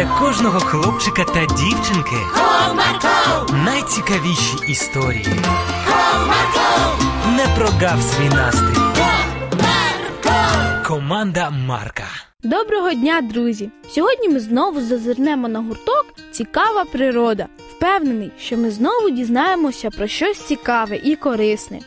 для кожного хлопчика та дівчинки Comarco, найцікавіші історії. Comarco, Не прогав свій настрій. Comarco. Команда Марка. Доброго дня, друзі! Сьогодні ми знову зазирнемо на гурток Цікава природа. Впевнений, що ми знову дізнаємося про щось цікаве і корисне.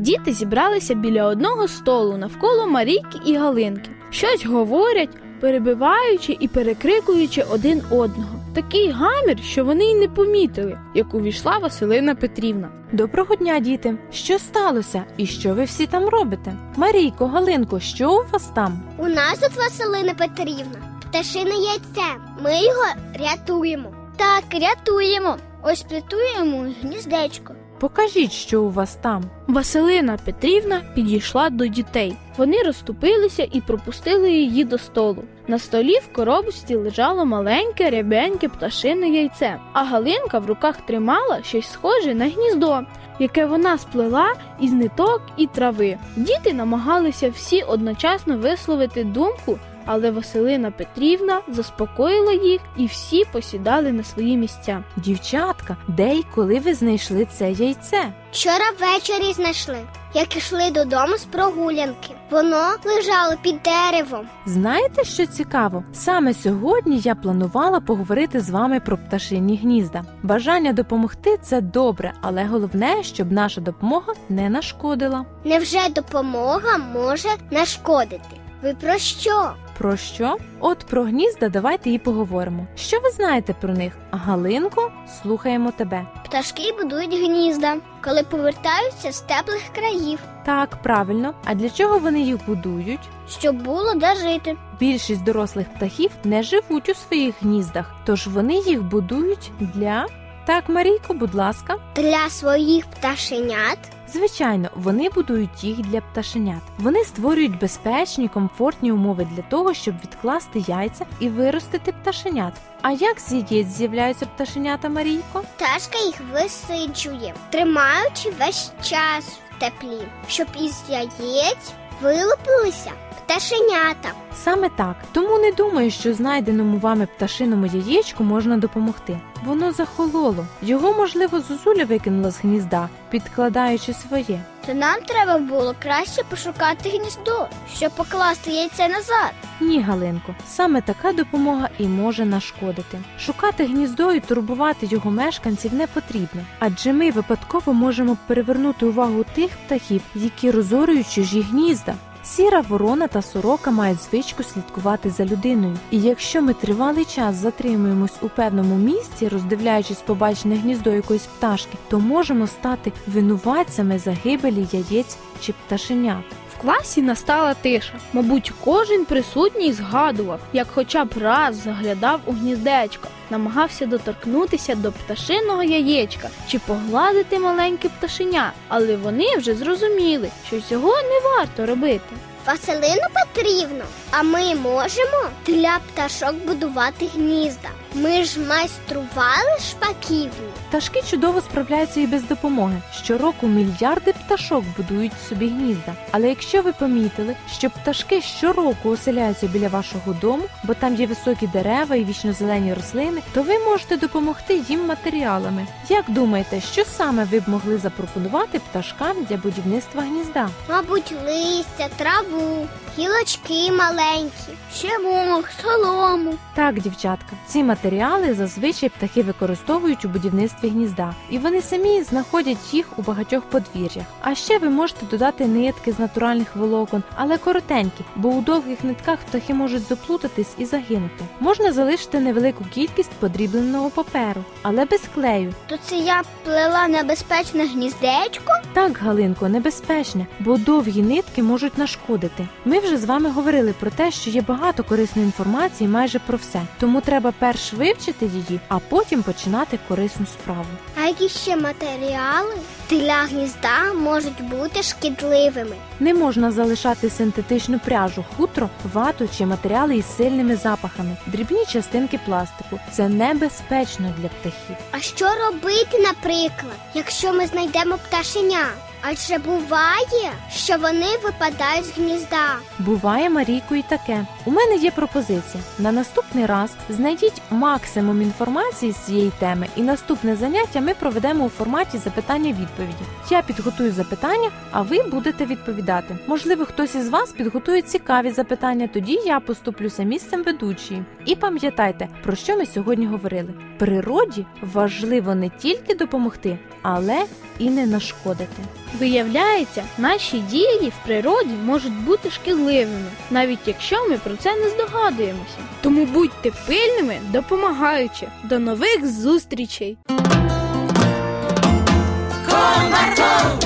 Діти зібралися біля одного столу навколо Марійки і Галинки. Щось говорять, перебиваючи і перекрикуючи один одного. Такий гамір, що вони й не помітили, як увійшла Василина Петрівна. Доброго дня, діти! Що сталося і що ви всі там робите? Марійко, Галинко, що у вас там? У нас тут Василина Петрівна. Пташине яйце. Ми його рятуємо. Так, рятуємо. Ось плетуємо гніздечко. Покажіть, що у вас там. Василина Петрівна підійшла до дітей. Вони розступилися і пропустили її до столу. На столі в коробочці лежало маленьке рябеньке пташине яйце, а Галинка в руках тримала щось схоже на гніздо, яке вона сплела із ниток і трави. Діти намагалися всі одночасно висловити думку, але Василина Петрівна заспокоїла їх і всі посідали на свої місця. Дівчатка, де й коли ви знайшли це яйце? Вчора ввечері знайшли, як ішли додому з прогулянки. Воно лежало під деревом. Знаєте, що цікаво? Саме сьогодні я планувала поговорити з вами про пташині гнізда. Бажання допомогти це добре, але головне, щоб наша допомога не нашкодила. Невже допомога може нашкодити? Ви про що? Про що? От про гнізда давайте і поговоримо. Що ви знаєте про них? Галинко, слухаємо тебе. Пташки будують гнізда, коли повертаються з теплих країв, Так, правильно. А для чого вони їх будують? щоб було де жити. Більшість дорослих птахів не живуть у своїх гніздах, тож вони їх будують для. Так, Марійко, будь ласка. Для своїх пташенят Звичайно, вони будують їх для пташенят. Вони створюють безпечні, комфортні умови для того, щоб відкласти яйця і виростити пташенят. А як з яєць з'являються пташенята, Марійко? пташка їх висиджує, тримаючи весь час в теплі, щоб із яєць вилупилися пташенята. Саме так. Тому не думаю, що знайденому вами пташиному яєчку можна допомогти. Воно захололо. Його, можливо, зозуля викинула з гнізда, підкладаючи своє. То нам треба було краще пошукати гніздо, щоб покласти яйце назад. Ні, Галинко, саме така допомога і може нашкодити. Шукати гніздо і турбувати його мешканців не потрібно, адже ми випадково можемо перевернути увагу тих птахів, які розорюють чужі гнізда. Сіра ворона та сорока мають звичку слідкувати за людиною, і якщо ми тривалий час затримуємось у певному місці, роздивляючись побачене гніздо якоїсь пташки, то можемо стати винуватцями загибелі яєць чи пташенят. Класі настала тиша. Мабуть, кожен присутній згадував, як хоча б раз заглядав у гніздечко, намагався доторкнутися до пташиного яєчка чи погладити маленьке пташеня, але вони вже зрозуміли, що цього не варто робити. Василину Петрівну, а ми можемо для пташок будувати гнізда. Ми ж майстрували шпаківні. Пташки чудово справляються і без допомоги. Щороку мільярди пташок будують собі гнізда. Але якщо ви помітили, що пташки щороку оселяються біля вашого дому, бо там є високі дерева і вічнозелені рослини, то ви можете допомогти їм матеріалами. Як думаєте, що саме ви б могли запропонувати пташкам для будівництва гнізда? Мабуть, листя, траву, гілочки маленькі, ще мох, солому. Так, дівчатка, ці матеріали зазвичай птахи використовують у будівництві гнізда, і вони самі знаходять їх у багатьох подвір'ях. А ще ви можете додати нитки з натуральних волокон, але коротенькі, бо у довгих нитках птахи можуть заплутатись і загинути. Можна залишити невелику кількість подрібленого паперу, але без клею. То це я плела небезпечне гніздечко? Так, Галинко, небезпечне, бо довгі нитки можуть нашкодити. Ми вже з вами говорили про те, що є багато корисної інформації майже про все. Тому треба перш вивчити її, а потім починати корисну справу. А які ще матеріали для гнізда можуть бути шкідливими? Не можна залишати синтетичну пряжу, хутро, вату чи матеріали із сильними запахами, дрібні частинки пластику. Це небезпечно для птахів. А що робити, наприклад, якщо ми знайдемо пташеня? А чи буває, що вони випадають з гнізда? Буває, Марійко, і таке. У мене є пропозиція. На наступний раз знайдіть максимум інформації з цієї теми, і наступне заняття ми проведемо у форматі запитання-відповіді. Я підготую запитання, а ви будете відповідати. Можливо, хтось із вас підготує цікаві запитання, тоді я поступлюся місцем ведучої. І пам'ятайте, про що ми сьогодні говорили. Природі важливо не тільки допомогти, але і не нашкодити. Виявляється, наші дії в природі можуть бути шкідливими, навіть якщо ми про це не здогадуємося. Тому будьте пильними, допомагаючи. До нових зустрічей! Комарко,